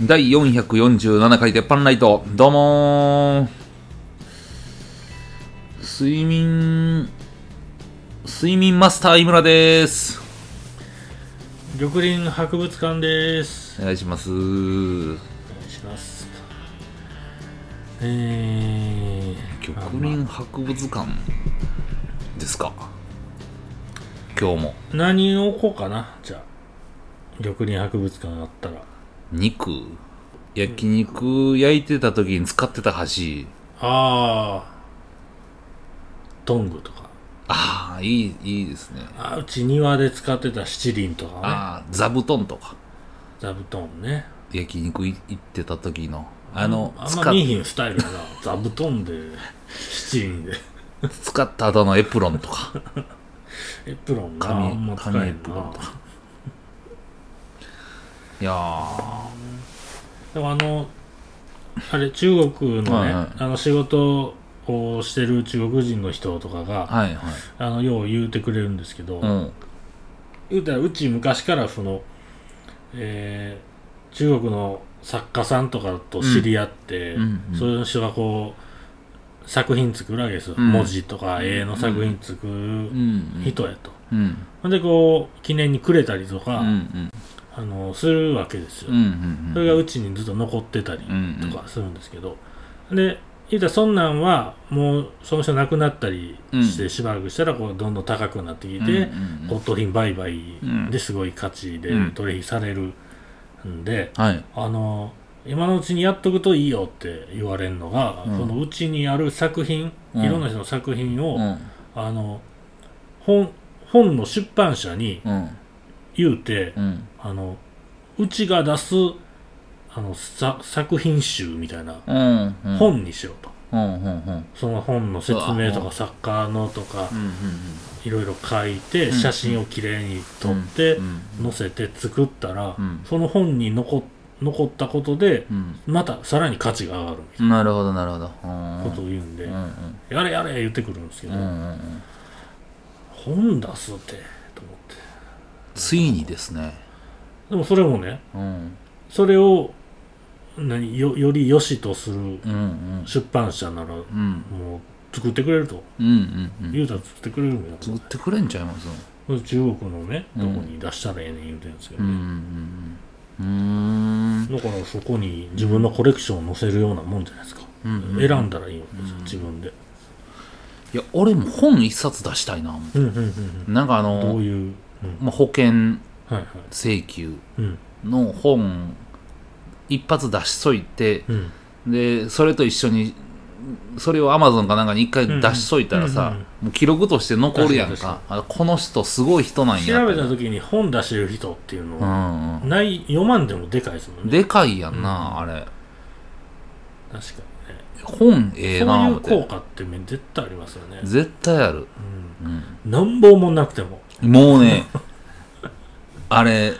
第447回鉄板ライト。どうもー。睡眠睡眠マスター井村です。玉林博物館です。お願いします。お願いします。えー、玉林博物館ですか？今日も。何を置こうかな。じゃあ玉林博物館あったら肉。焼肉焼いてた時に使ってた箸。ああトングとか。ああいいいいですね。あうち庭で使ってた七輪とかね。ああ座布団とか。座布団ね。焼肉い行ってた時の。あのあん使っま見えへんスタイルやな。座布団で七輪で。使った後のエプロンとか。エプロンがあ紙紙エプロンとかいやー。でもあのあれ中国のね、はいはい。あの仕事をしてる中国人の人とかが、はいはい。あのよう言うてくれるんですけど、うん。言うたらうち昔からその、えー中国の作家さんとかと知り合って、うんそういう人がこう作品作るわけですよ、うん。文字とか絵の作品作るうん。人やと。うんでこう記念にくれたりとか、うんうんあのするわけですよ。うんうんそれがうちにずっと残ってたりとかするんですけど、で言うたらそんなんはもうその人亡くなったりしてしばらくしたらこうどんどん高くなってきて、うんうんうん。骨董品売買うんですごい価値でうん。取引されるんで、はい。あの今のうちにやっとくといいよって言われるのが、うん。そのうちにある作品、うん。いろんな人の作品を、うん。あの本本の出版社にうん。言うて、うんあのうちが出すあのさ作品集みたいなうんうん。本にしようと、うんうんうん。その本の説明とうわか作家のとかうんいろいろ書いて、うん写真をきれいに撮って、うん載せて作ったら、うん。その本に残残ったことでうん。またさらに価値が上がるみたいうんなるほどなるほど。うん。なことを言うんで、うんうん。やれやれ言ってくるんですけど、うんうんうん。本出すってと思って。ついにですねでもそれもねうん。それを何よより良しとする出版社ならもうん。う作ってくれると。うんうんうん。言うたら作ってくれるんや作ってくれんちゃいます？中国のねうん。どこに出したらええねん言うてるんですけどうんうね、んうん。うだからそこに自分のコレクションを載せるようなもんじゃないですか、ーんうん。選んだらいいわけですよ自分で、いや俺も本一冊出したいなうんうんうんうん。なんかあどのういう、うん。まあ、保険請求うんの本一発出しといてうん。でそれと一緒にそれをアマゾンかなんかに一回出しといたらさ、記録として残るやん確かこの人すごい人なんや。調べた時に本出してる人っていうのうは、んうん。ない読まんでもでかいですもんね。でかいやんな、うん。あれ。確かにね。本ええなそういう効果って絶対ありますよね、絶対ある、うん、うん。なんぼもなくても。もうね、あれ、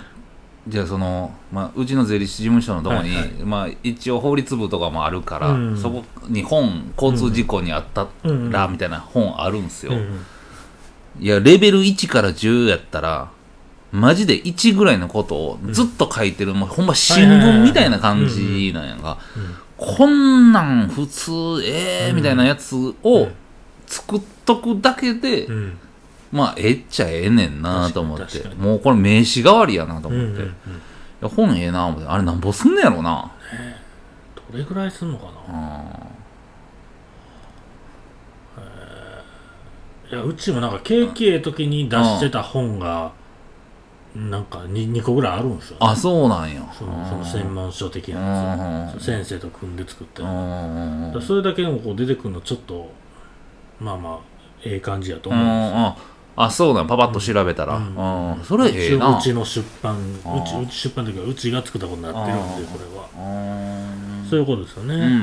じゃあその、まあ、うちの税理士事務所のとこに、はいはい。まあ、一応法律部とかもあるから、うん。そこに本、交通事故にあったうんら、みたいな本あるんですよ。うんいや、レベル1から10やったら、マジで1ぐらいのことをずっと書いてる、もうほんま新聞みたいな感じなんやんか、こんなん普通、ええー、みたいなやつを作っとくだけで、うんうんまあ、ええっちゃええねんなと思って。もうこれ名刺代わりやなと思って。うんうんうん。いや本ええな思って。あれなんぼすんねやろな。どれぐらいすんのかうなんいやうちもなんか景気ええ時に出してた本がなんか 2, 2個ぐらいあるんですよ、あ、そうなんや。そのその専門書的うなやんつ先生と組んで作ってそれだけでもこう出てくるのちょっとまあまあええ感じやとう思うんですよ。んああ、そうなんパパッと調べたら。ううんん。それええな。うちの出版うちうち出版というかうちが作ったことになってるんでこれはうんそういうことですよね、うんうんうん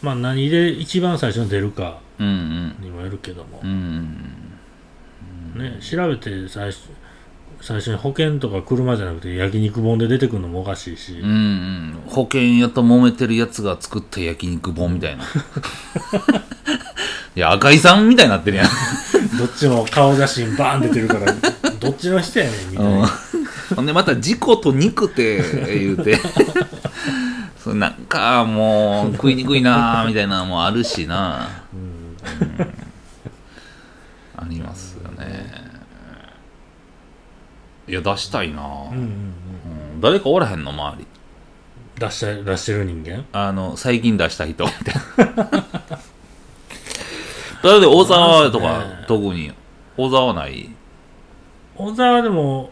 まあ何で一番最初に出るかにもよるけどもね調べて最初最初に保険とか車じゃなくて焼肉本で出てくるのもおかしいし、うん。うんうん。保険屋と揉めてるやつが作った焼肉本みたいな。いや、赤井さんみたいになってるやん。どっちも顔写真バーン出てるからどっちの人やねんみたいな、ほんでまた事故と肉て言うて。それなんかもう食いにくいなみたいなのもあるしな、うん。ありますよね。いや出したいな、うんうんうん。うん。誰かおらへんの周り。出して出してる人間？あの最近出した人。みたいなだって大沢とかね。特に。大沢はない？小沢でも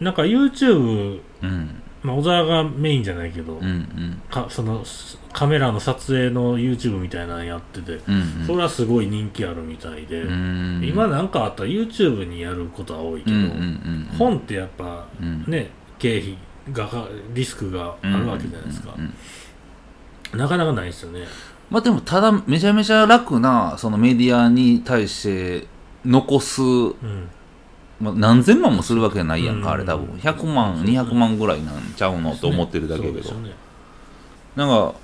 なんか YouTube うん。まあ小沢がメインじゃないけど、うんうん。かそのすカメラの撮影の YouTube みたいなのやってて、うんそれはすごい人気あるみたいで、うん今なんかあったら YouTube にやることは多いけど、うんうんうんうん。本ってやっぱうん。ね経費がかリスクがあるわけじゃないですか、うんうんうん。なかなかないですよねまあでもただめちゃめちゃ楽なそのメディアに対して残す、うん。まあ、何千万もするわけないやんか、うん。あれ多分。100万200万ぐらいなんちゃうのと思ってるだけやけど、なんか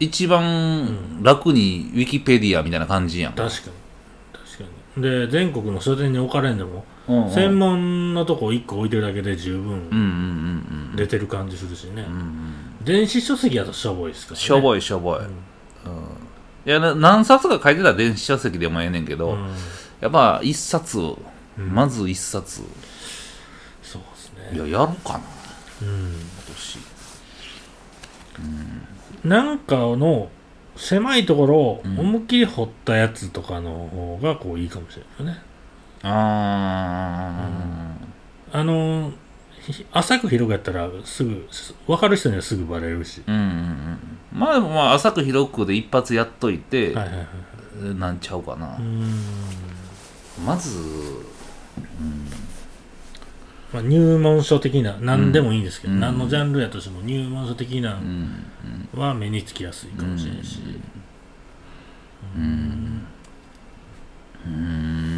一番楽にウィキペディアみたいな感じやん。か、確かに。確かに。で全国の書店に置かれんでも、うんうん。専門のとこ1個置いてるだけで十分うんうんうんうん出てる感じするしね、うんうん電子書籍やとしょぼいですからね。しょぼいしょぼい、うん。いやな何冊か書いてたら電子書籍でもええねんけど、うん。やっぱ一冊、ん。まず一冊。そうですね。いややろうかな。うん。今年。なんかの狭いところをうん。思いっきり掘ったやつとかの方がこういいかもしれないよね。ああのひ浅く広くやったらすぐす分かる人にはすぐバレるし。ーうんうんうんまあでもまあ浅く広くで一発やっといて、はいはいはい。なんちゃうかな、うーん。まずまあ、入門書的な何でもいいんですけど、うん何のジャンルやとしても入門書的なは目につきやすいかもしれないし。うんうん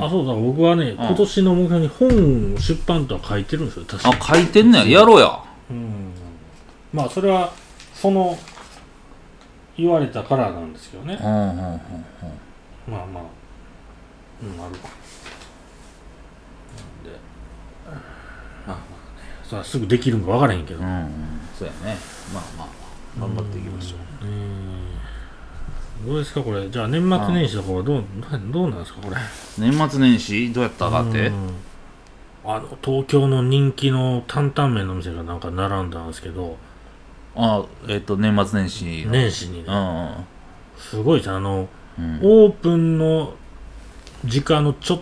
あそうだ。僕はね、今年の目標に本出版とは書いてるんですよ確か。あ書いてんねや。やろうや。うん。まあそれはその言われたからなんですけどね。うんうんうんうん。まあまあ。うんあるなんで。まあまあね。それはすぐできるんか分からへんけど。うんうん。そうやね。まあまあ。頑張っていきましょう。うんどうですかこれ？じゃあ年末年始とかはどうどうなんですかこれ？年末年始？どうやったかって？うん。あの東京の人気の担々麺の店がなんか並んだんですけど。あえっ、と年末年始の。年始にね。うんすごいです。あのうん。オープンの時間のちょっ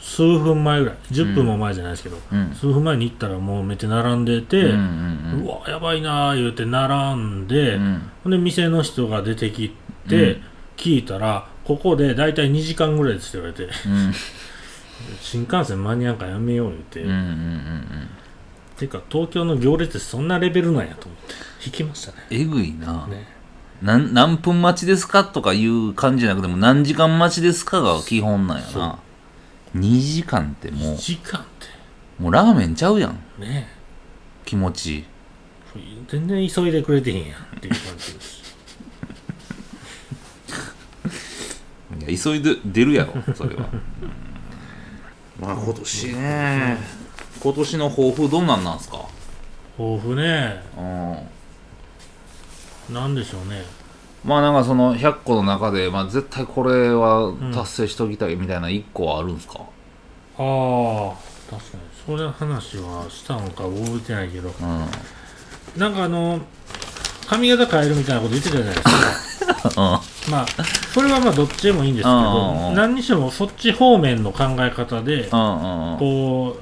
数分前ぐらい。10分も前じゃないですけど、うん。数分前に行ったらもうめっちゃ並んでて、ううんうん。わやばいなー言うて並んで、うん。で店の人が出てきて、うん。聞いたらここで大体2時間ぐらいですって言われてうん。新幹線間に合うからやめよう言うて、うんうんうんていうか東京の行列ってそんなレベルなんやと思って。引きましたね。えぐいな。ね。なん何分待ちですかとかいう感じじゃなくても何時間待ちですかが基本なんやな。2時間っても2時間っうもうラーメンちゃうやん。てね。気持ち全然急いでくれてへんやんっていう感じですや急いで出るやろそれは。まあ今年ね。今年の抱負どんなんなんすか？豊富ね。うん。なんでしょうね。まあなんかその100個の中で、まあ、絶対これは達成しときたいみたいな1個はあるんすか、ああ確かに。それの話はしたのか覚えてないけど。うん。なんかあの髪型変えるみたいなこと言ってたじゃないですか。うんまあそれはまあどっちでもいいんですけうんうんどうん。何にしてもそっち方面の考え方でうんうんうん。こ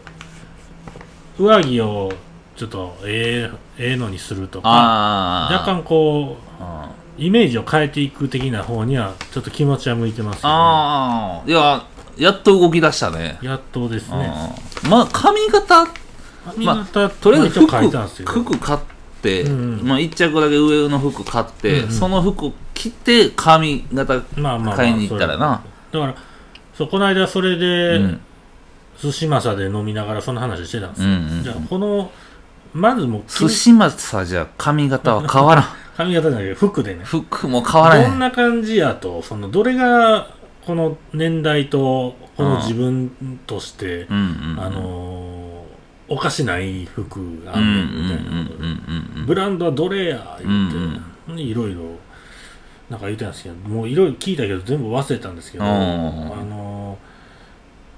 う上着をちょっとええええのにするとかああ若干こうあイメージを変えていく的な方にはちょっと気持ちは向いてますけどね、あー。いややっと動き出したね。やっとですね。うん。まあ髪型髪型とりあえず一応変えたんです服よ服買って、うんまあ、1着だけ上の服買って、うんうん。その服着て髪型買いに行ったらな。だからそうこの間それで、うん。寿司マサで飲みながらその話してたんですよ、うんうんうん。じゃあこのまずもう寿司マスじゃ髪型は変わらん。髪型じゃないけど服でね。服も変わらへん。どんな感じやとそのどれがこの年代とこの自分として、うんあのーおかしない服があうんねんみたいなことで。うんうんうんブランドはどれや言って、いろいろなんか言ってたんですけどもういろいろ聞いたけど全部忘れたんですけど、うん。あの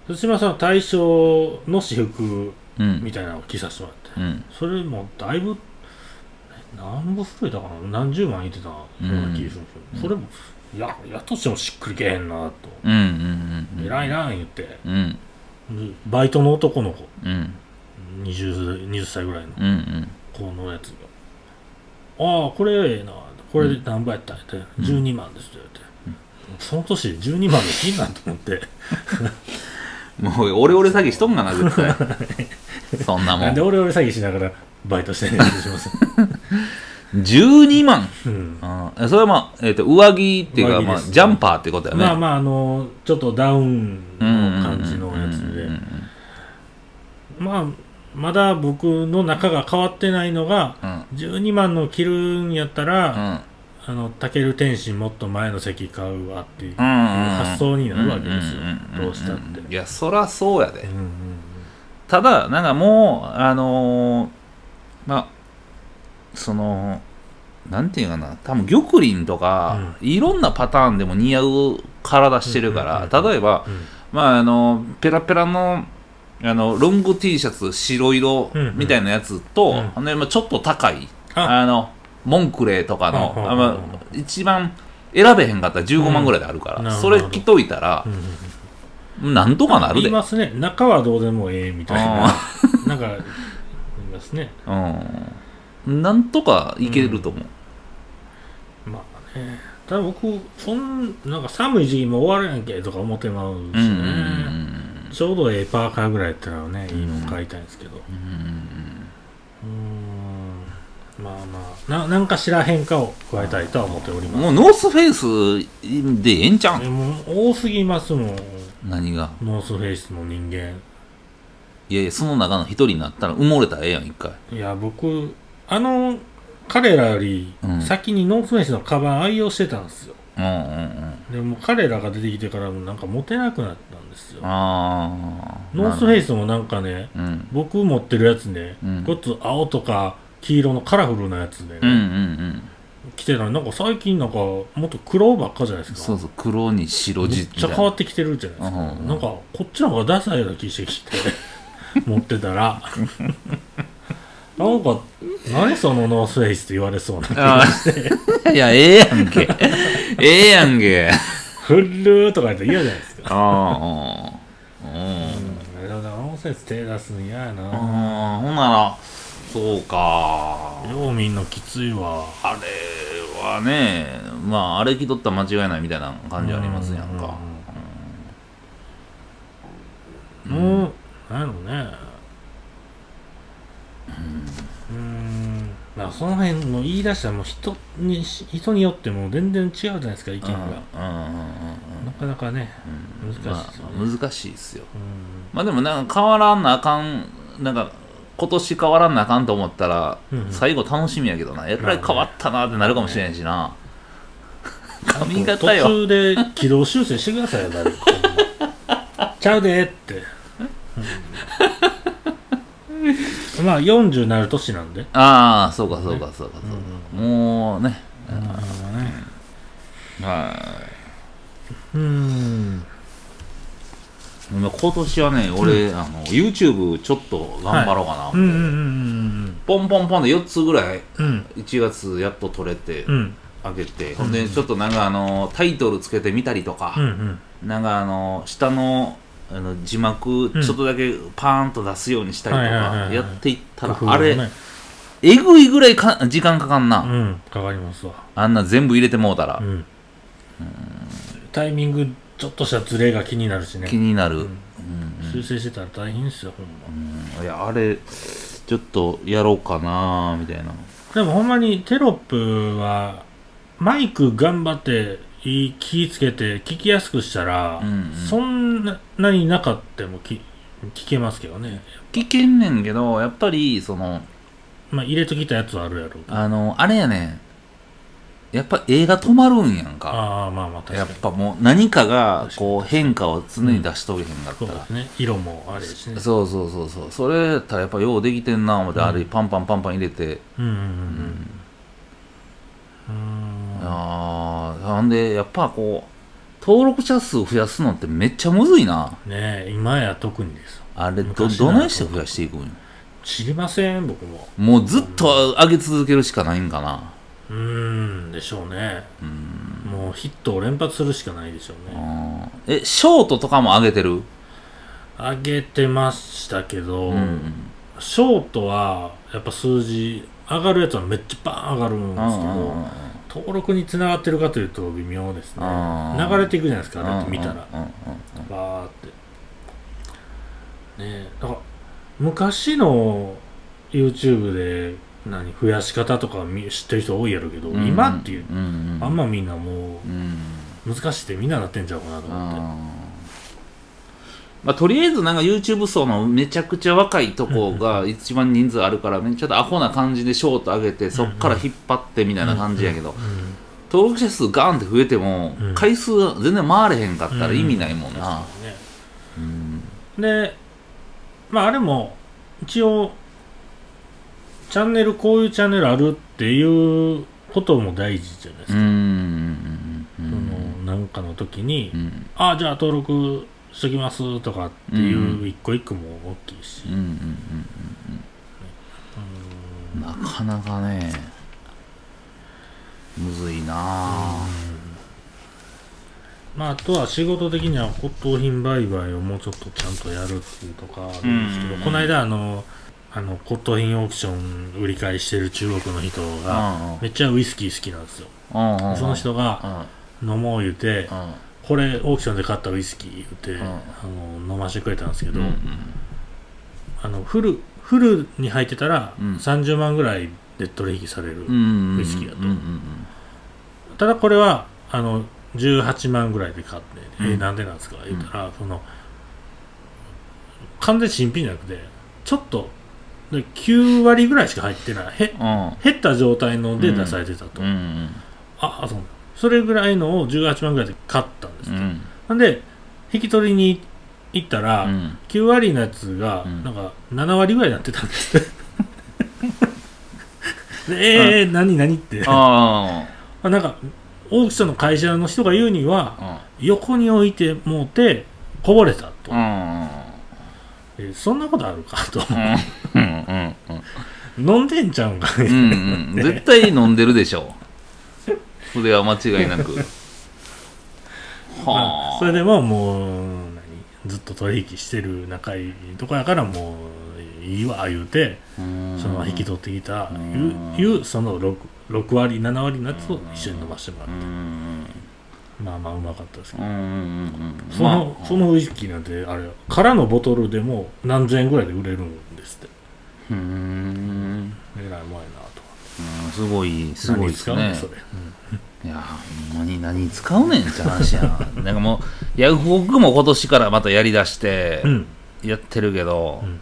藤島さんは大正の私服うん。みたいなのを着させてもらって、うん。それもだいぶ何部古いたかな何十万いってたような気がするんですけど、それもややっとしてもしっくりけへんなと、うんうんうん。偉いな言って。うん。でバイトの男の子。うん。20 20歳ぐらいのうんうん。子のやつが「ああこれええなこれで何ぼやったんやって。12万です」って言われて、その年で12万でいいなと思って。もうオレオレ詐欺しとんがな絶対。そんなもなんんで俺俺詐欺しながらバイトしてんねします。12万。うん。それはまあ、えっと上着っていうか、まあ、ジャンパーってことだよね。まあまああのちょっとダウンの感じのやつで。うんうん。まあまだ僕の中が変わってないのがうん。12万の着るんやったら、うん。あのタケル天心もっと前の席買うわっていううんうん発想になるわけですよ。うんどうしたって。いやそらそうやで。うんうんただなんかもうあのーまあそのなんていうかな。多分玉林とか、いろんなパターンでも似合う体してるから、うんうんうん。例えば、うん。まああのペラペラのあのロング T シャツ白色うんうん。みたいなやつと、うん。ほんあちょっと高いあ。あのモンクレーとかの、うんうんあまあ一番選べへんかったら15万ぐらいであるから、うん。それ着といたらうん、うんなんとかなるで。言いますね。中はどうでもええみたいな。あ なんか言いますね。うん。なんとかいけると思う、まあね。ただ僕そんなんか寒い時期も終わるやんけとか思ってまうしね、うんうんうんちょうどええパーカーぐらいやったらねいいの買いたいんですけど。うーん。まあまあ。ななんかしら変化を加えたいとは思っております。もうノースフェイスでええんちゃうもう多すぎますもん。何が？ノースフェイスの人間。いやいやその中の一人になったら埋もれたらええやん一回。いや僕あの彼らよりうん。先にノースフェイスのカバン愛用してたんですよ、うんうんうん。でも彼らが出てきてからもなんか持てなくなったんですよ。ああノースフェイスもなんかねうん。僕持ってるやつね、うん。ごっつ青とか黄色のカラフルなやつでね、うんうんうん。着てたらなんか最近なんかもっと黒ばっかじゃないですか。そうそう黒に白め地っちゃ変わってきてるじゃないですか、うん。なんかこっちの方がダサいような気してきて 持ってたら。なんか何そのノースフェイスって言われそうな気がして。いやええやんけ。ええやんけフッルーとか言ったら嫌じゃないですか。ああうん。うん。だからノースフェイス手出すの嫌やな。うん。ほんならそうか。ようみんなきついわ。あれはねまああれ着とったら間違いないみたいな感じありますやんか。うん。うん。うんもうなんやろね。うん。まあその辺の言い出したらもう人に人によっても全然違うじゃないですか意見が。うんかなかねうん。難しいですよね。まあ難しいですよ。うん。まあでもなんか変わらんなあかんなんか今年変わらんなあかんと思ったら、うんうん。最後楽しみやけどな。えらい変わったなってなるかもしれんしな、髪型途よ中で軌道修正してくださいよ誰か。ちゃうでって、うん。まあ40になる年なんで。ああそうかそうかそうかそうか、うもうね。まあねはうん。い今年はね俺、あの YouTube ちょっと頑張ろうかな、うんうんうんポンポンポンで4つぐらいうん。うん1月やっと取れてうん。あげて、ほん。でちょっとなんかあのタイトルつけてみたりとか、うんうん。なんかあの下のあの字幕うん。ちょっとだけパーンと出すようにしたりとかはいやっていったら、あれねえぐいぐらいか時間かかんな、うん。かかりますわ。あんな全部入れてもうたら。う、んタイミングちょっとしたズレが気になるしね。気になる、ううんん。修正してたら大変ですよほんま。うん。いやあれちょっとやろうかなみたいな。でもほんまにテロップはマイク頑張って気ぃつけて聞きやすくしたら、うんうん。そんなになかってもき聞けますけどね。聞けんねんけどやっぱりそのまあ入れときたやつはあるやろあのあれやねんやっぱ映画止まるんやんか。ああまあまあやっぱもう何かがこう変化を常に出しとれへんか。ったら、そうですね。色もあれですね。そうそうそうそう。それやったらやっぱようできてんな思って、あれパンパンパンパン入れて。うんうんうんうん。うん。あー。なんでやっぱこう登録者数増やすのってめっちゃむずいな。ねえ今や特にですあれど昔どないして増やしていくんよ？知りません僕も。もうずっと上げ続けるしかないんかなうーんでしょうね。もうヒットを連発するしかないでしょうね。うん。えショートとかも上げてる？上げてましたけど、うん。ショートはやっぱ数字上がるやつはめっちゃバーン上がるんですけど、うん。登録につながってるかというと微妙ですね。うん。流れていくじゃないですかだって見たら。うん。うん。うん。バーって。ねえだから昔の YouTube で何増やし方とかみ知ってる人多いやろうけど、うん。今っていううんうんあんまみんなもうん。う難しくてみんななってんちゃうかなと思って。まあ、とりあえずなんか YouTube 層のめちゃくちゃ若いとこが一番人数あるから、ちょっとアホな感じでショート上げてそっから引っ張ってみたいな感じやけど、登録者数ガーンって増えても、うん。回数全然回れへんかったら意味ないもんな、確かにね。でまああれも一応チャンネルこういうチャンネルあるっていうことも大事じゃないですか、うんうんうんそのなんかの時に、うん。ああじゃあ登録しときますとかっていう一個一個も大きいし、なかなかねむずいな。あまあ、あとは仕事的には骨董品売買をもうちょっとちゃんとやるっていうとかあるんですけど、うん。この間あのあの骨董品オークション売り買いしてる中国の人がめっちゃウイスキー好きなんですよ、うんうんうん。その人が飲もう言うて、うん。これオークションで買ったウイスキー言うて、ん。あの飲ませてくれたんですけど、うんあのフルフルに入ってたらうん。30万ぐらいで取引される、うんウイスキーやと。うんうんただこれはあの18万ぐらいで買って、うん。えーなんでなんですか？言ったら、その完全新品じゃなくてちょっとで9割ぐらいしか入ってない。へうん。減った状態ので出されてたと、うんうんああそう。それぐらいのを18万ぐらいで買ったんですって、うん。なんで引き取りに行ったら、うん。9割のやつがうん。なんか7割ぐらいになってたんですって。でえー、何何って。ああ。なんかオークションの会社の人が言うにはあ横に置いてもうてこぼれたと、うんうんえそんなことあるかとう。んうんうん。飲んでんちゃうんかね、うんうん。絶対飲んでるでしょ。それは間違いなく。まはあ。あそれでももう何ずっと取引してる仲いいとこやからもういいわ言うてうん。その引き取ってきたうんいうその 6, 6割7割のやつを一緒に飲ませてもらって。うんまあまあうまかったですけど。うんうんうんそのそのウイスキーなんてあれ空のボトルでも何千円ぐらいで売れるんですって。うん。えらい前なとうんすごいすごいですね何使うのそれ、いやほんまに何に使うねんって話やな なんかもうヤフオクも今年からまたやりだしてうんやってるけど、うん。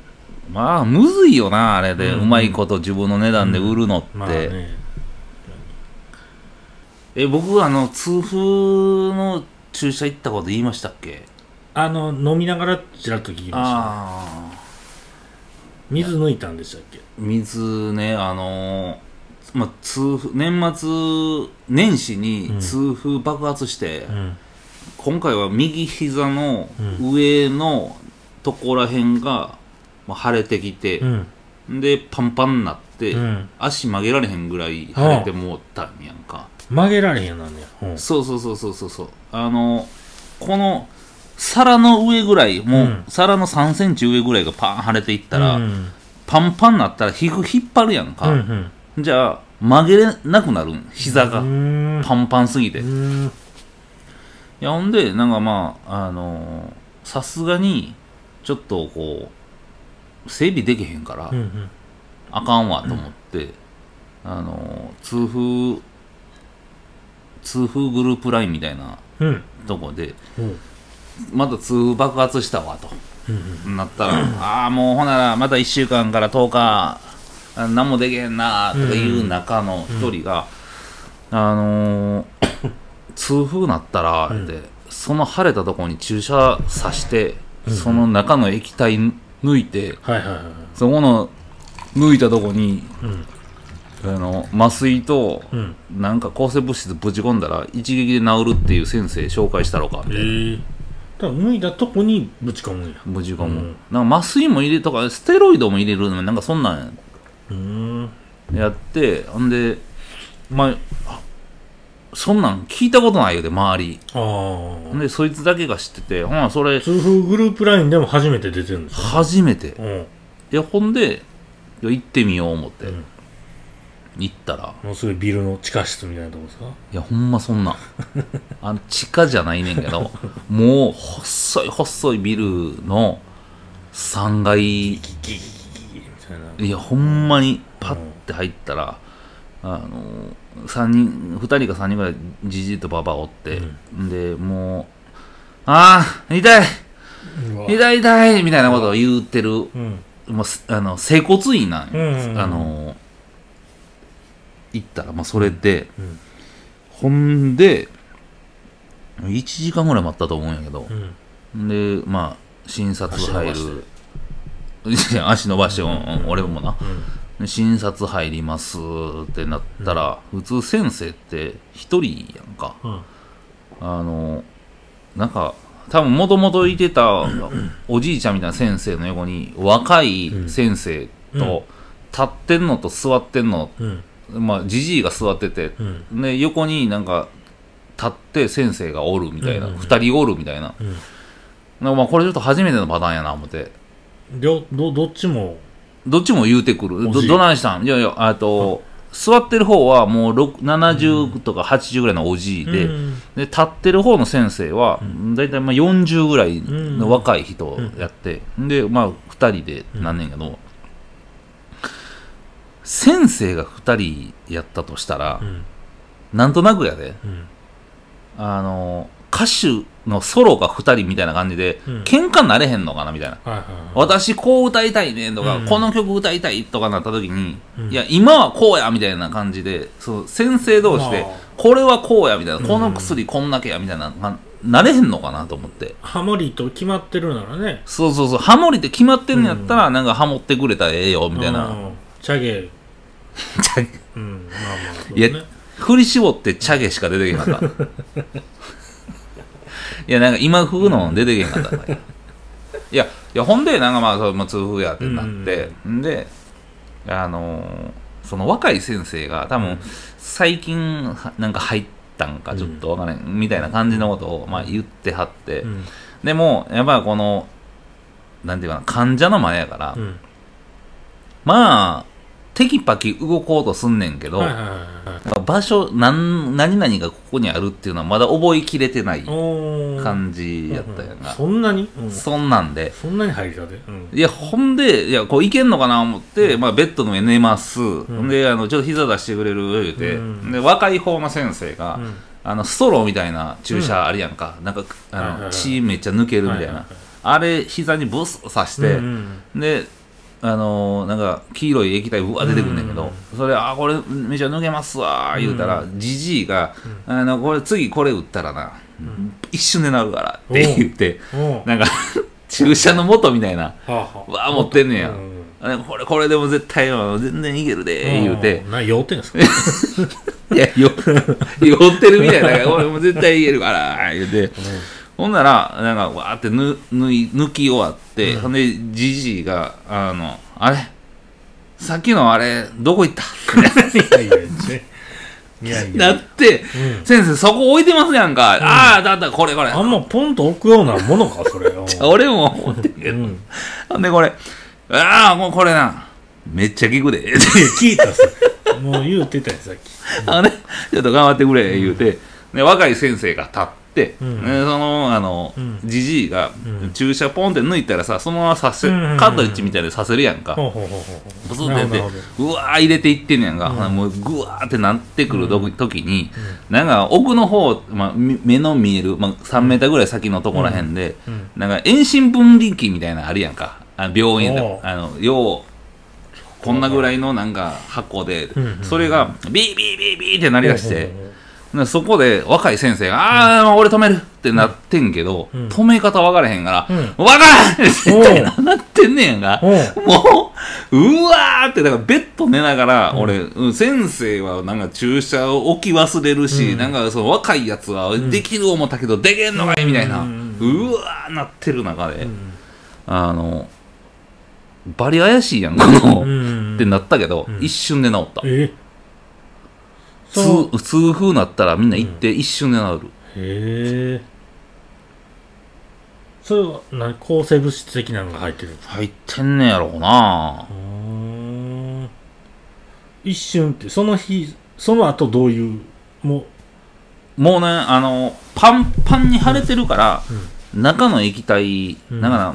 まあむずいよなあれで、ううん。まいこと自分の値段で売るのって、まあねえ僕あの痛風の注射行ったこと言いましたっけ？あの飲みながらちらっと聞きました。ああ水抜いたんでしたっけ？水ねあのまあ痛風年末年始に痛風爆発して、うん。今回は右膝の上のとこらへんが、まあ、腫れてきてう、ん。でパンパンになって、うん。足曲げられへんぐらい腫れてもうたんやんか、曲げられへんやなんねや。うん。そうそうそうそうそうそう。あのこの皿の上ぐらいもう、うん。皿の3センチ上ぐらいがパン腫れていったら、うん。パンパンになったら皮膚引っ張るやんか、うんじゃあ曲げれなくなるん。膝が、うん。パンパンすぎて、いうん。やほんでなんかまああのーさすがにちょっとこう整備できへんから、うんうん。あかんわと思って、あのー痛風痛風グループラインみたいなうん。とこでうん。また痛風爆発したわと。うんなったらああもうほならまた1週間から10日あ何もできへんなとかいう中の一人が、あのー 痛風なったら、うん。ってその腫れたところに注射刺して、うん。その中の液体抜いてそこの抜いたとこにうんあの麻酔とうん。なんか抗生物質ぶち込んだら一撃で治るっていう先生紹介したろかえみたいな。ー、だから脱いだとこにぶち込むんや。ぶち込む、うん。なんか麻酔も入れとかステロイドも入れるなんかそんなんうーん。やってほんでまああそんなん聞いたことないよで周り。ああでそいつだけが知っててほなそれ痛風グループラインでも初めて出てるんですよ初めて。うん。いやほんでいや行ってみよう思って、うん行ったら。もうすぐビルの地下室みたいなとこですか？いやほんまそんなん。あの地下じゃないねんけどもう細い細いビルの3階。ギギギギギいやほんまにパッて入ったら、あの3人2人か3人ぐらいじじいとばばおって、でもう「ああ痛い!痛い痛い」みたいなことを言うてるうん。もうすあの整骨院なんよ、うんうんうん。あの行ったら、まあ、それで、うん。ほんで1時間ぐらい待ったと思うんやけどう、ん。でまあ診察入る。足伸ばして、うん。うん俺もな。うん。診察入りますってなったら、普通先生って一人やんか。うん。あのなんか多分もともといてた おじいちゃんみたいな先生の横に若い先生と立ってんのと座ってんのうんまあじじいが座っててうん。で横になんか立って先生がおるみたいな、うんうん二人おるみたいな、うん。なんかまあこれちょっと初めてのパターンやな思って。両どどっちも？どっちも言うてくる。どどないしたん？いやいやあと、座ってる方はもう6 70とか80ぐらいのおじいで、うんで立ってる方の先生は、だいたいまあ40ぐらいの若い人やって、でまあ2人でなんねんけど、先生が2人やったとしたらう、ん。なんとなくやで。うん。あの歌手のソロが2人みたいな感じで、うん。喧嘩なれへんのかなみたいな。はいはいはい。私こう歌いたいねとか、うん。この曲歌いたいとかなった時に、うん。いや今はこうやみたいな感じでそう先生同士でまあ。これはこうやみたいな、うん。この薬こんだけやみたいなななれへんのかなと思って。ハモリと決まってるならね。そうそうそう。ハモリって決まってんのやったら、なんかハモってくれたらええよみたいな、チャゲうんまあまあそういやね振り絞ってチャゲしか出てけへんかった。いやなんか今風の出てけへんかった、いやいやほんでなんかまあそう、まあ、痛風やってなって、ん、であのーその若い先生が多分最近はなんか入ったんかちょっとわからん、みたいな感じのことをまあ言ってはって、うん。でもやっぱりこのなんていうかな患者の前やから、うん。まあテキパキ動こうとすんねんけど、場所なん何々がここにあるっていうのはまだ覚えきれてない感じやったやんそんなに、うん。そんなんで。そんなに入りたて、うん。いやほんでいやこういけんのかな思って、まあ、ベッドの上寝ます、ん。であのちょっと膝出してくれる？言うて、うんで若い方の先生が、うん。あのストローみたいな注射あるやんか、なんかあの、血めっちゃ抜けるみたいな、あれ膝にブスッ刺して、うん。であのーなんか黄色い液体うわ出てくんねんけど、それあこれめちゃ抜けますわ言うたらじじいが、あのこれ次これ打ったらな、一瞬で治るからって言ってなんか 注射の元みたいなわあ持ってんねや、これこれでも絶対全然いけるで言うて。んな酔ってんすか？いやよ酔ってるみたいだからこれもう絶対いけるから言うてほんなら、なんか、わーってぬ抜い抜き終わって、ほんで、じじいが、あの、あれ？さっきのあれ、どこ行った？い いやいやいやいなやって、うん。先生、そこ置いてますやんか。ああ、だったらこれこれ。あんまポンと置くようなものか それうん俺も思ってんけど。うん。ほんで、これ、ああ、もうこれな、めっちゃ効くで。聞いたっすもう言うてたよさっき。あのね、ちょっと頑張ってくれ、言うて、で若い先生が立って、うん。でその、あのうん、じじいがうん。注射ポンって抜いたらさ、そのままさせ、うんうんうんカートリッジみたいでさせるやんか。ブスってやってうわー入れていってんねやんか。もうぐわーってなってくると時に、なんか奥の方、まあ、み目の見える、まあ、3メーターぐらい先のところらへんで、うん。なんか遠心分離器みたいなのあるやんか。あ病院で。あの、要、こんなぐらいのなんか箱で、それがビービービービーって鳴り出して、そこで若い先生が、ああ、俺止めるってなってんけど、うん。止め方分からへんから、うん分からん！って絶対ななってんねやんが、もう、うわーって、だからベッド寝ながら、うん。俺、うん先生はなんか注射を置き忘れるし、うん。なんかその若いやつはできる思ったけど、でけんのかいみたいな、ううんわーなってる中で、うん。あの、バリ怪しいやん、この、うん。ってなったけど、うん。一瞬で治った。え？そう。痛痛風なったらみんな行って一瞬で治る。へえそれは何抗生物質的なのが入ってる？んですか入ってんねやろうな。うーん。一瞬ってその日その後どういう？ももうね、あの、パンパンに腫れてるから、中の液体、うん。だか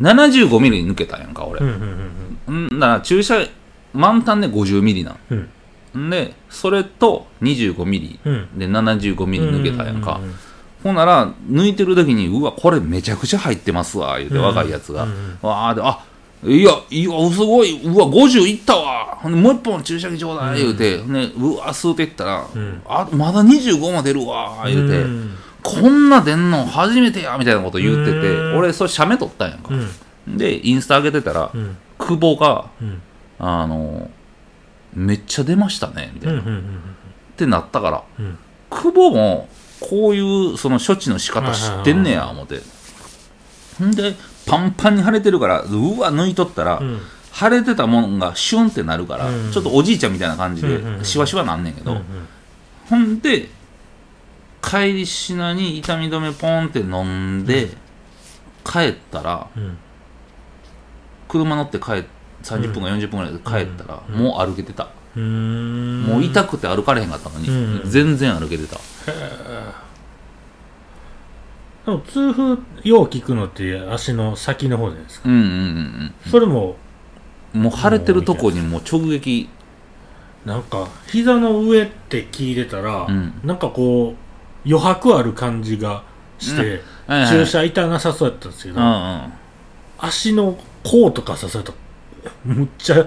ら、75ミリ抜けたやんか、俺。う。んうんうんん。だから注射、満タンで50ミリなん。うんんで、それと25ミリうん。うんで75ミリ抜けたやんか。ほんなら、抜いてる時に、うわ、これめちゃくちゃ入ってますわ、言うて、うん。若いやつが。わあで、あいや、いや、すごい、うわ、50いったわ、もう一本注射器ちょうだい、言うて、ね、うわ、吸うていったら、ん。あ、まだ25も出るわ、言うて、うん。こんな出んの初めてや、みたいなこと言っててう、ん。俺、それ、写メ撮ったんやんか。う。ん。で、インスタ上げてたらう、ん。久保が、うん。あの、めっちゃ出ましたね、みたいな。っうんうんうん。てなったから、うん。久保もこういうその処置の仕方知ってんねや思って。んでパンパンに腫れてるからうわ抜いとったら、うん。腫れてたもんがシュンってなるから、うん。ちょっとおじいちゃんみたいな感じで、うんうんうんシワシワなんねんけど、うんほんで帰りしなに痛み止めポンって飲んで、帰ったらうん。車乗って帰っ30分か40分ぐらいで帰ったら、うん。もう歩けてた、うん。もう痛くて歩かれへんかったのに、うん。全然歩けてた。でも痛風よう効くのって足の先の方じゃないですか。うんうんうんそれもうんもう腫れてるとこにもう直撃。なんか膝の上って聞いてたら、うん。なんかこう余白ある感じがして、はいはい注射痛なさそうやったんですけど、うんうん。足の甲とか刺されたらむっちゃ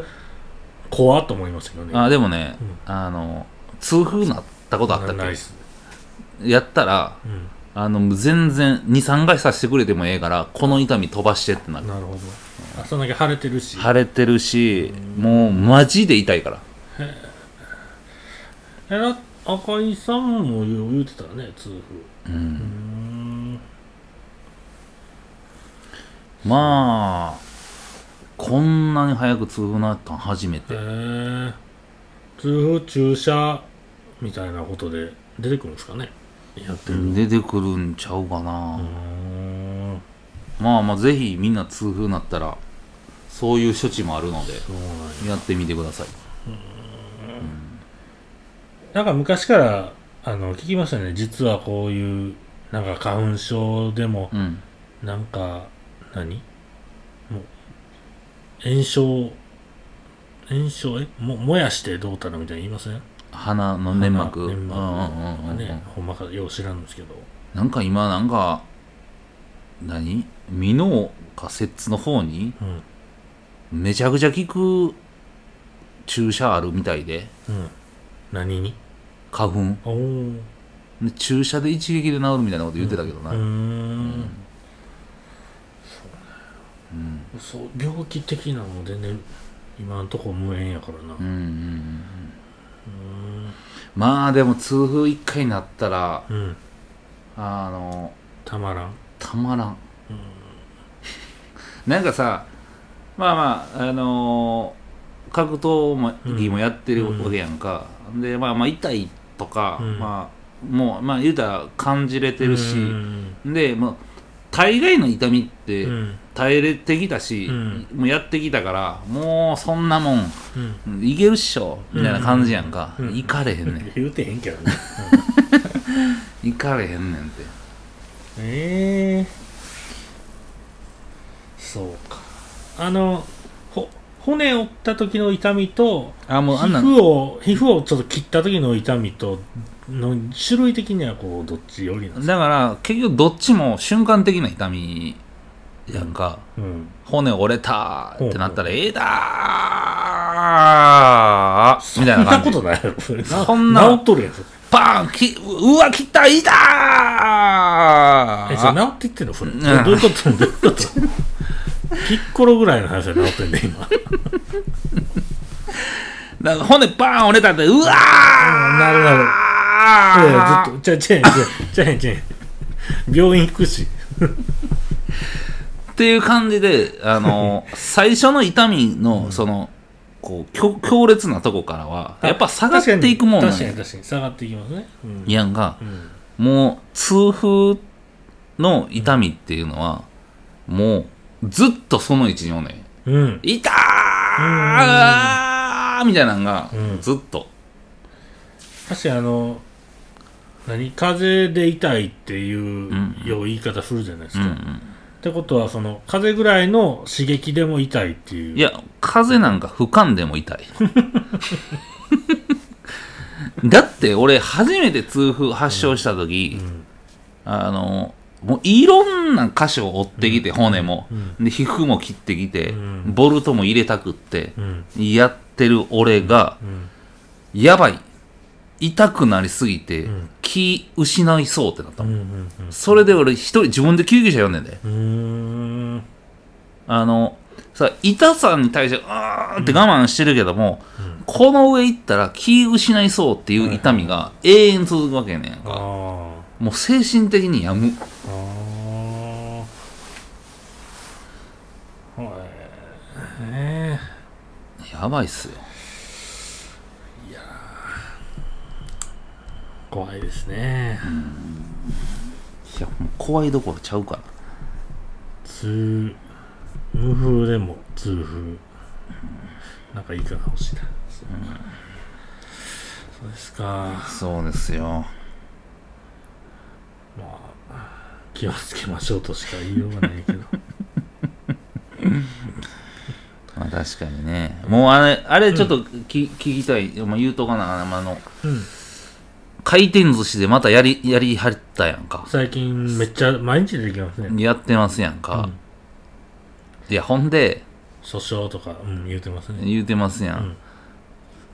怖っと思いますけどね。あでもね、うあの痛風なったことあったっけ？やったらうん、あの全然23回させてくれてもええからこの痛み飛ばしてってなる。なるほど。あそんだけ腫れてるし。腫れてるしもうマジで痛いから。えら赤井さんも言う言うてたらね痛風。うん。まあこんなに早く痛風なったん初めへてえ痛風注射みたいなことで出てくるんですかね。やってる出てくるんちゃうかな、まあまあぜひみんな痛風なったらそういう処置もあるのでや。やってみてください。なんか昔からあの聞きましたね。実はこういうなんか花粉症でもうん。なんか何？炎症炎症えも燃やしてどうたらみたいに言いません？鼻の粘膜。粘膜うんうんうんねほんまかよう知らんですけど。なんか今なんか何？ミノか摂の方にうん。めちゃくちゃ効く注射あるみたいで。うん。何に？花粉。注射で一撃で治るみたいなこと言ってたけどな、うーうんんそう病気的なの全然今のとこ無縁やからな。うんうんうんうん。まあでも痛風一回なったらうん。あのたまらん。たまらん、なんかさまあまああのー格闘技もやってるわけやんか、でまあまあ痛いとか、うん。まあもうまあ言うたら感じれてるし、うんでもう大概の痛みってうん耐えれてきたし、うん。もうやってきたからもうそんなもんうん。いけるっしょみたいな感じやんか、うん。うん。いかれへんねん。言うてへんけどね。いかれへんねんって。ええ。そうか。あのほ骨折った時の痛みと皮あもうあんなん。膚を皮膚をちょっと切った時の痛みとの種類的にはこうどっちよりなんですか？だから結局どっちも瞬間的な痛みやんか、うん骨折れたってなったら、ええだーみたいなそんな感じ。ことないやろそんな治っとるやんそれパンきうわ、切ったいたえそれー治っていってんのそれどういうことどういうことピッコロぐらいの話で治ってんね今なんか骨バーン折れたって、うわーなるなるいやいやずっとちゃちゃちゃちゃちゃ病院行くしっていう感じで、あの、最初の痛みの、その、こう、強強烈なとこからは、やっぱ下がっていくもんなんや。確かに確かに下がっていきますね。うんやんか、うん。もう、痛風の痛みっていうのは、もう、ずっとその位置におんねん。うん。痛ーみたいなのがうん、ずっと。確かにあの何？風邪で痛いっていううんよう言い方するじゃないですか、っうんうん。てことはその風邪ぐらいの刺激でも痛いっていう。いや、風邪なんか吹かんでも痛い。だって俺初めて痛風発症した時、うん。あの、もういろんな箇所を折ってきて、骨も、うん。で、皮膚も切ってきて、うん。ボルトも入れたくって、うん。やってる俺が、うん。やばい。痛くなりすぎて、うん気失いそうってなったもん。うんうんそれで俺一人自分で救急車呼んでんで。うんあの、さ、痛さに対して、あーって我慢してるけども、この上行ったら気失いそうっていう痛みが永遠続くわけやねんか。あーもう精神的にやむ。やばいっすよ。怖いですねいや、怖いどころちゃうから。痛無風でも痛風なんかいいかな欲しいな、そうですかそうですよ。まあ気をつけましょうとしか言いようがないけど まあ確かにね。もうあれ、あれちょっとき、聞きたい。まあ、言うとかな、あの、うん回転寿司でまたやり、やりはったやんか。最近めっちゃ毎日出てきますねやってますやんか。いや、ほんで、訴訟とか、うん、言うてますね言うてますやん。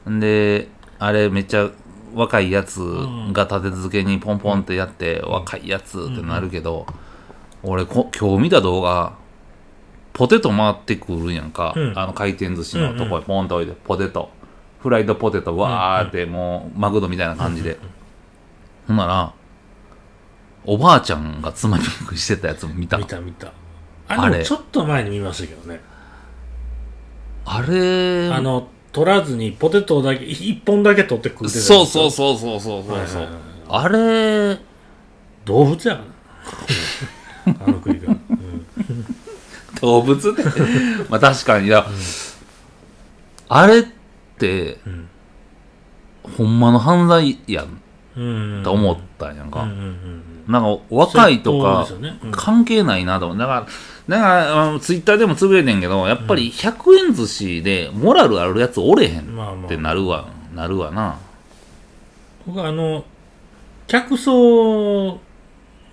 んで、あれめっちゃ若いやつが立て続けにポンポンってやって、若いやつってなるけど、俺こ、今日見た動画、ポテト回ってくるやんか。うんあの回転寿司のとこにポンと置いて、ポテト。フライドポテト、わーってもう、マクドみたいな感じで。ほんなら、おばあちゃんがつまみ食いしてたやつも見た。見た見た。あれちょっと前に見ましたけどね。あれ、あの取らずにポテトだけ一本だけ取って食うてたそうそううそうそうそうそうそう。はいはいはい。あれ、動物やから あの食い方、うん。動物って まあ確かに。いや、あれって、ん。ほんまの犯罪やんうんと思ったやん。か、なん。か若いとか関係ないなと思うだからだかあのツイッターでもつぶやいてん。けどやっぱり100円寿司でモラルあるやつおれへん。ってなるわ、なるわな僕あの客層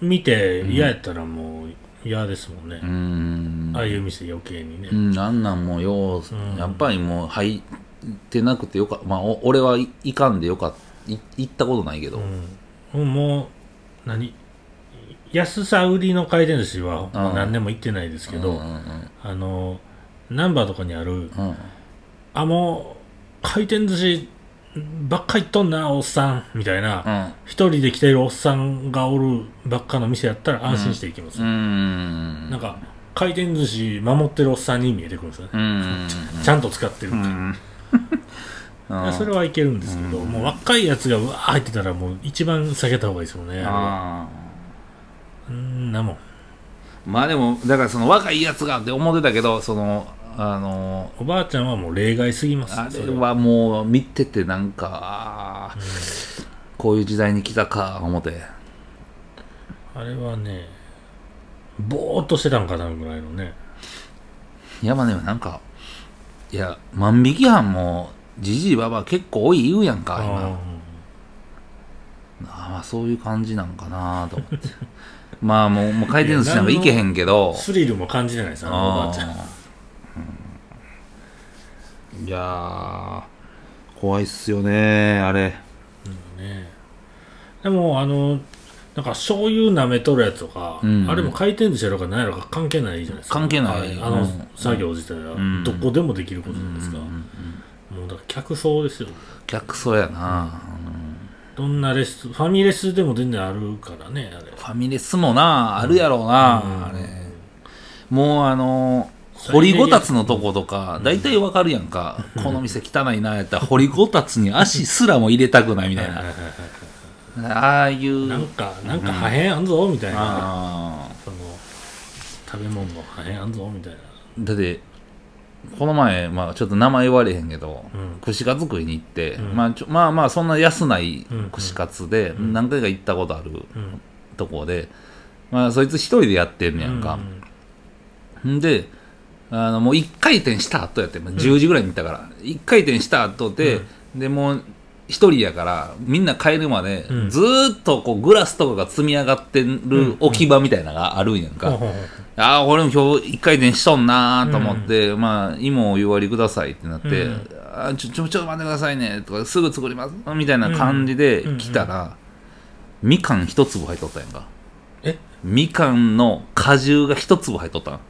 見て嫌やったらもう嫌ですもん。ねう、ん。ああいう店余計にね、うん、あん。なん。もよう、やっぱりもう入ってなくてよかまあ俺はいかん。でよかった行ったことないけど、うん、もう何？安さ売りの回転寿司はうん。何年も行ってないですけど、うんうんうん。あのナンバーとかにあるうん。あもう回転寿司ばっか行っとんなおっさんみたいなうん。一、人で来てるおっさんがおるばっかの店やったら安心して行きます、うーん。なんか回転寿司守ってるおっさんに見えてくるんですよね、ちゃんと使ってるうから、ん。いやそれはいけるんですけど、もう若いやつがうわー入ってたらもう一番避けた方がいいですよねああうんなもん。ーまあでもだからその若いやつがって思ってたけどそのあのおばあちゃんはもう例外すぎますあそれは。もう見ててなんか、あーこういう時代に来たか思って。あれはねぼーっとしてたんかなぐらいのね。いやまあでもなんかいや万引き犯もじじいばば結構多い言うやんか今。あまあそういう感じなんかなと思って。まあもうもう回転寿司なんか行けへんけど。スリルも感じないですあのおばあちゃん。うん。いやー怖いっすよねあれ。ね。でもあのなんか醤油舐めとるやつとか、うん。あれも回転寿司やろうか何やろうか関係ないじゃないですか。関係ない。はいあのうん。作業自体は。ん。どこでもできることじゃないですか、うんうんうんもうだから客層ですよ客層やな、どんなレスファミレスでも全然あるからねあれ。ファミレスもなあるやろうな、うん。あれ。もうあの掘りごたつのとことか大体わかるやんか、この店汚いなやったら掘りごたつに足すらも入れたくないみたいな、ああいう。なんかなんか破片あんぞみたいな、あその食べ物の破片あんぞみたいな。ーだってこの前、まあ、ちょっと名前言われへんけど、うん。串カツ食いに行って、うん。まあ、ちょまあまあそんな安ないうん串カツでん。何回か行ったことあるうん。とこで、まあ、そいつ一人でやってんねやんか、んであのもう1回転した後やって、まあ、10時ぐらいに行ったから、1回転した後で、でもう一人やからみんな帰るまで、うん。ずーっとこうグラスとかが積み上がってる置き場みたいなのがあるんやんか、ほうほうほうああ俺も今日1回転しとんなーと思って、まあ芋をお湯割りくださいってなって、うん。あちょちょちょっと待ってくださいねとかすぐ作りますみたいな感じでうん。来たら、みかん一粒入っとったやんか。え？みかんの果汁が一粒入っとったん。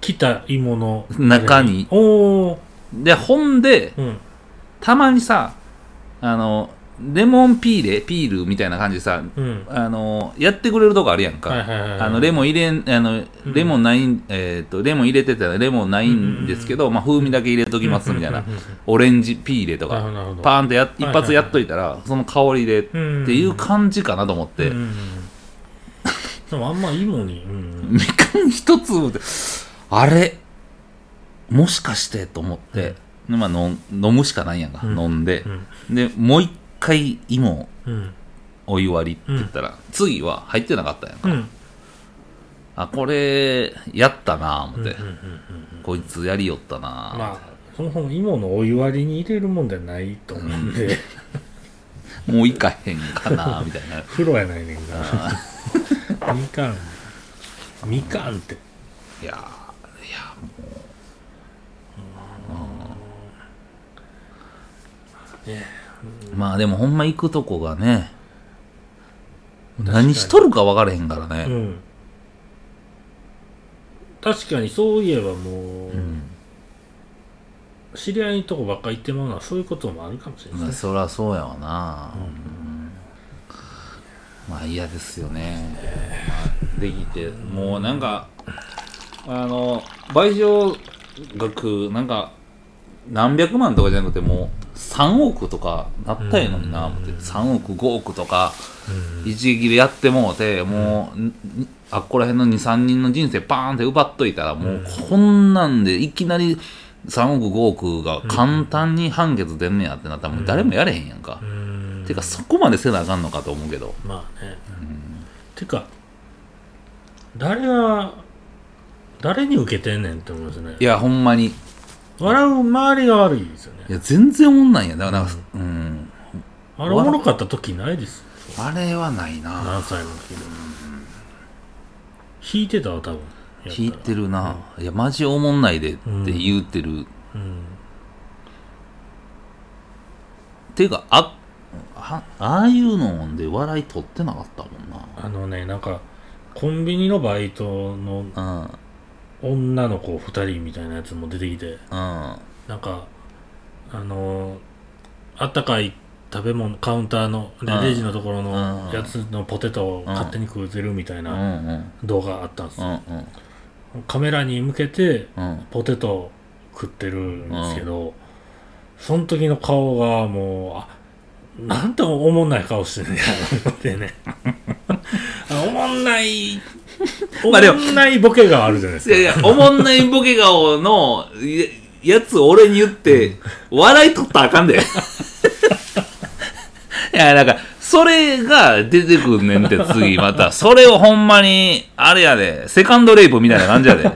来た芋の。中に。おおでほんでうん。たまにさあのレモンピーレピールみたいな感じでさうん。あのやってくれるとこあるやんか、あのレモン入れんあのうん。レモンないん、えっ、とレモン入れてたらレモンないんですけど、まあ風味だけ入れときますみたいな、うんうんうんうんオレンジピーレとかパーンとや一発やっといたら、その香りでってうんいう感じかなと思って、うんうんうんでもあんま芋に、うん みかん一粒であれもしかしてと思って、でまあ、飲飲むしかないやんか、うん。飲んで。う、ん。でもう一回芋うん。お湯割りって言ったら、次は入ってなかったやんか、うん。あこれやったな思って、うんうんうんこいつやりよったな、まあそもそも芋のお湯割りに入れるもんじゃないと思うんで、もういかへんかな みたいな。風呂やないねんから。みかん。みかんって。いやーまあでもほんま行くとこがね何しとるか分からへんからね、うん。確かにそういえばもう、うん。知り合いのとこばっか行ってまうのはそういうこともあるかもしれない。まあ、そりゃそうやわな、うん。まあ嫌ですよね、まあ、できてもうなんかあの賠償額なんか何百万とかじゃなくてもう3億とかなったんやのにな思って3億5億とかうん。一撃でやってもうてもう、んあっこら辺の23人の人生パーンって奪っといたらもうこんなんでいきなり3億5億が簡単に判決出んねやってなったらもう誰もやれへんやんか、うん。てかそこまでせなあかんのかと思うけど。まあね、てか誰が誰に受けてんねんって思いますね。いやほんまに。い笑う周りが悪いですよね。や全然おもんないんやだからなんかうん、あれおもろかった時ないです。よあれはないな。何歳の時で弾いてたわ多分。やったら。聞いてるな、いやマジおもんないでって言うてる、うん。ていうかああああいうので笑い取ってなかったもんあのねなんかコンビニのバイトのな女の子2人みたいなやつも出てきて。うん。うんなんかあのーあったかい食べ物カウンターのレうんレジのところうん。のやつのポテトを勝手に食うてるみたいうんうなん。動画あったんですよ、うんカメラに向けてうん。ポテト食ってるんですけど、その時の顔がもうあなんておもんない顔してんねやろってね。あおもんないお まあでももんないボケがあるじゃないですかいやいや、おもんないボケ顔のややつ俺に言って、笑い取ったらあかんで。いや、なんか、それが出てくんねんって、次また。それをほんまに、あれやで、セカンドレイプみたいな感じやで。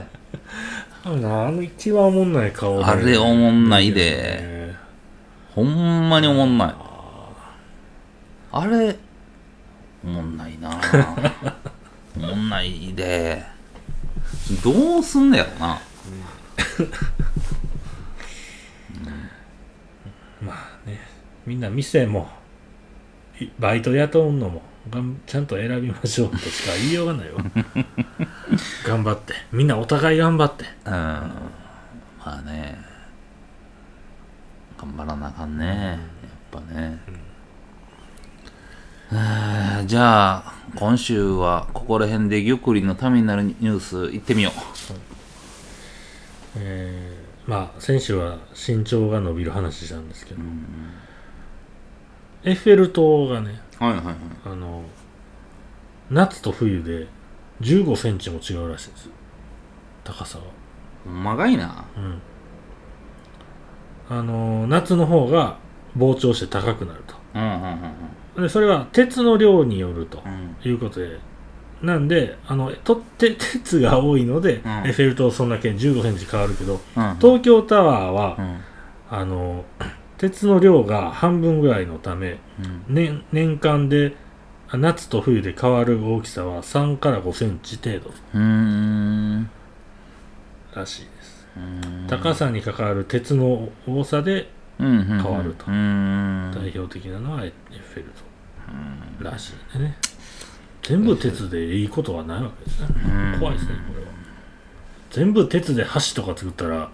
あの一番おもんない顔であれおもんないで。ねほんまにおもんない。あれ、おもんないな おもんないでどうすんねやろな。まあねみんな店もいバイト雇うのもがんちゃんと選びましょうとしか言いようがないわ。頑張って。みんなお互い頑張って。うん。まあね。頑張らなあかんね。やっぱね、はあじゃあ今週はここら辺で玉林のためになるニュース行ってみよえーまあ選手は身長が伸びる話したんですけど、エッフェル塔がねうはいはいはい。あの夏と冬で15センチも違うらしいです。高さがほんまがいな。うん。あの夏の方が膨張して高くなると。うんうんうんでそれは鉄の量によるとうん。いうことで。なんであのとって鉄が多いので、ん。エッフェル塔そんだけ15センチ変わるけどうん東京タワーは、うん。あの鉄の量が半分ぐらいのためうん。年年間であ夏と冬で変わる大きさは3から5センチ程度。らしいです、うん。高さに関わる鉄の多さで変変わると。うん代表的なのはエッフェル塔らしいね。全部鉄でいいことはないわけですね。うん。怖いですねこれは。全部鉄で橋とか作ったら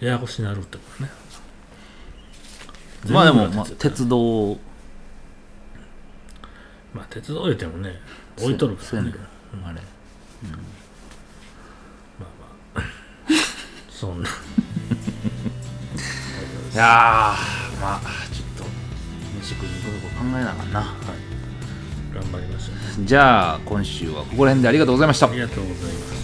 ややこしになるってことね。まあでも、まあ、鉄鉄道。まあ鉄道入れてもね置いとるからね。そうやね。ん。あれ。そんないやーまあちょっと飯食いに行くとこ考えなあかんな頑張りましょう。じゃあ今週はここら辺でありがとうございました。ありがとうございます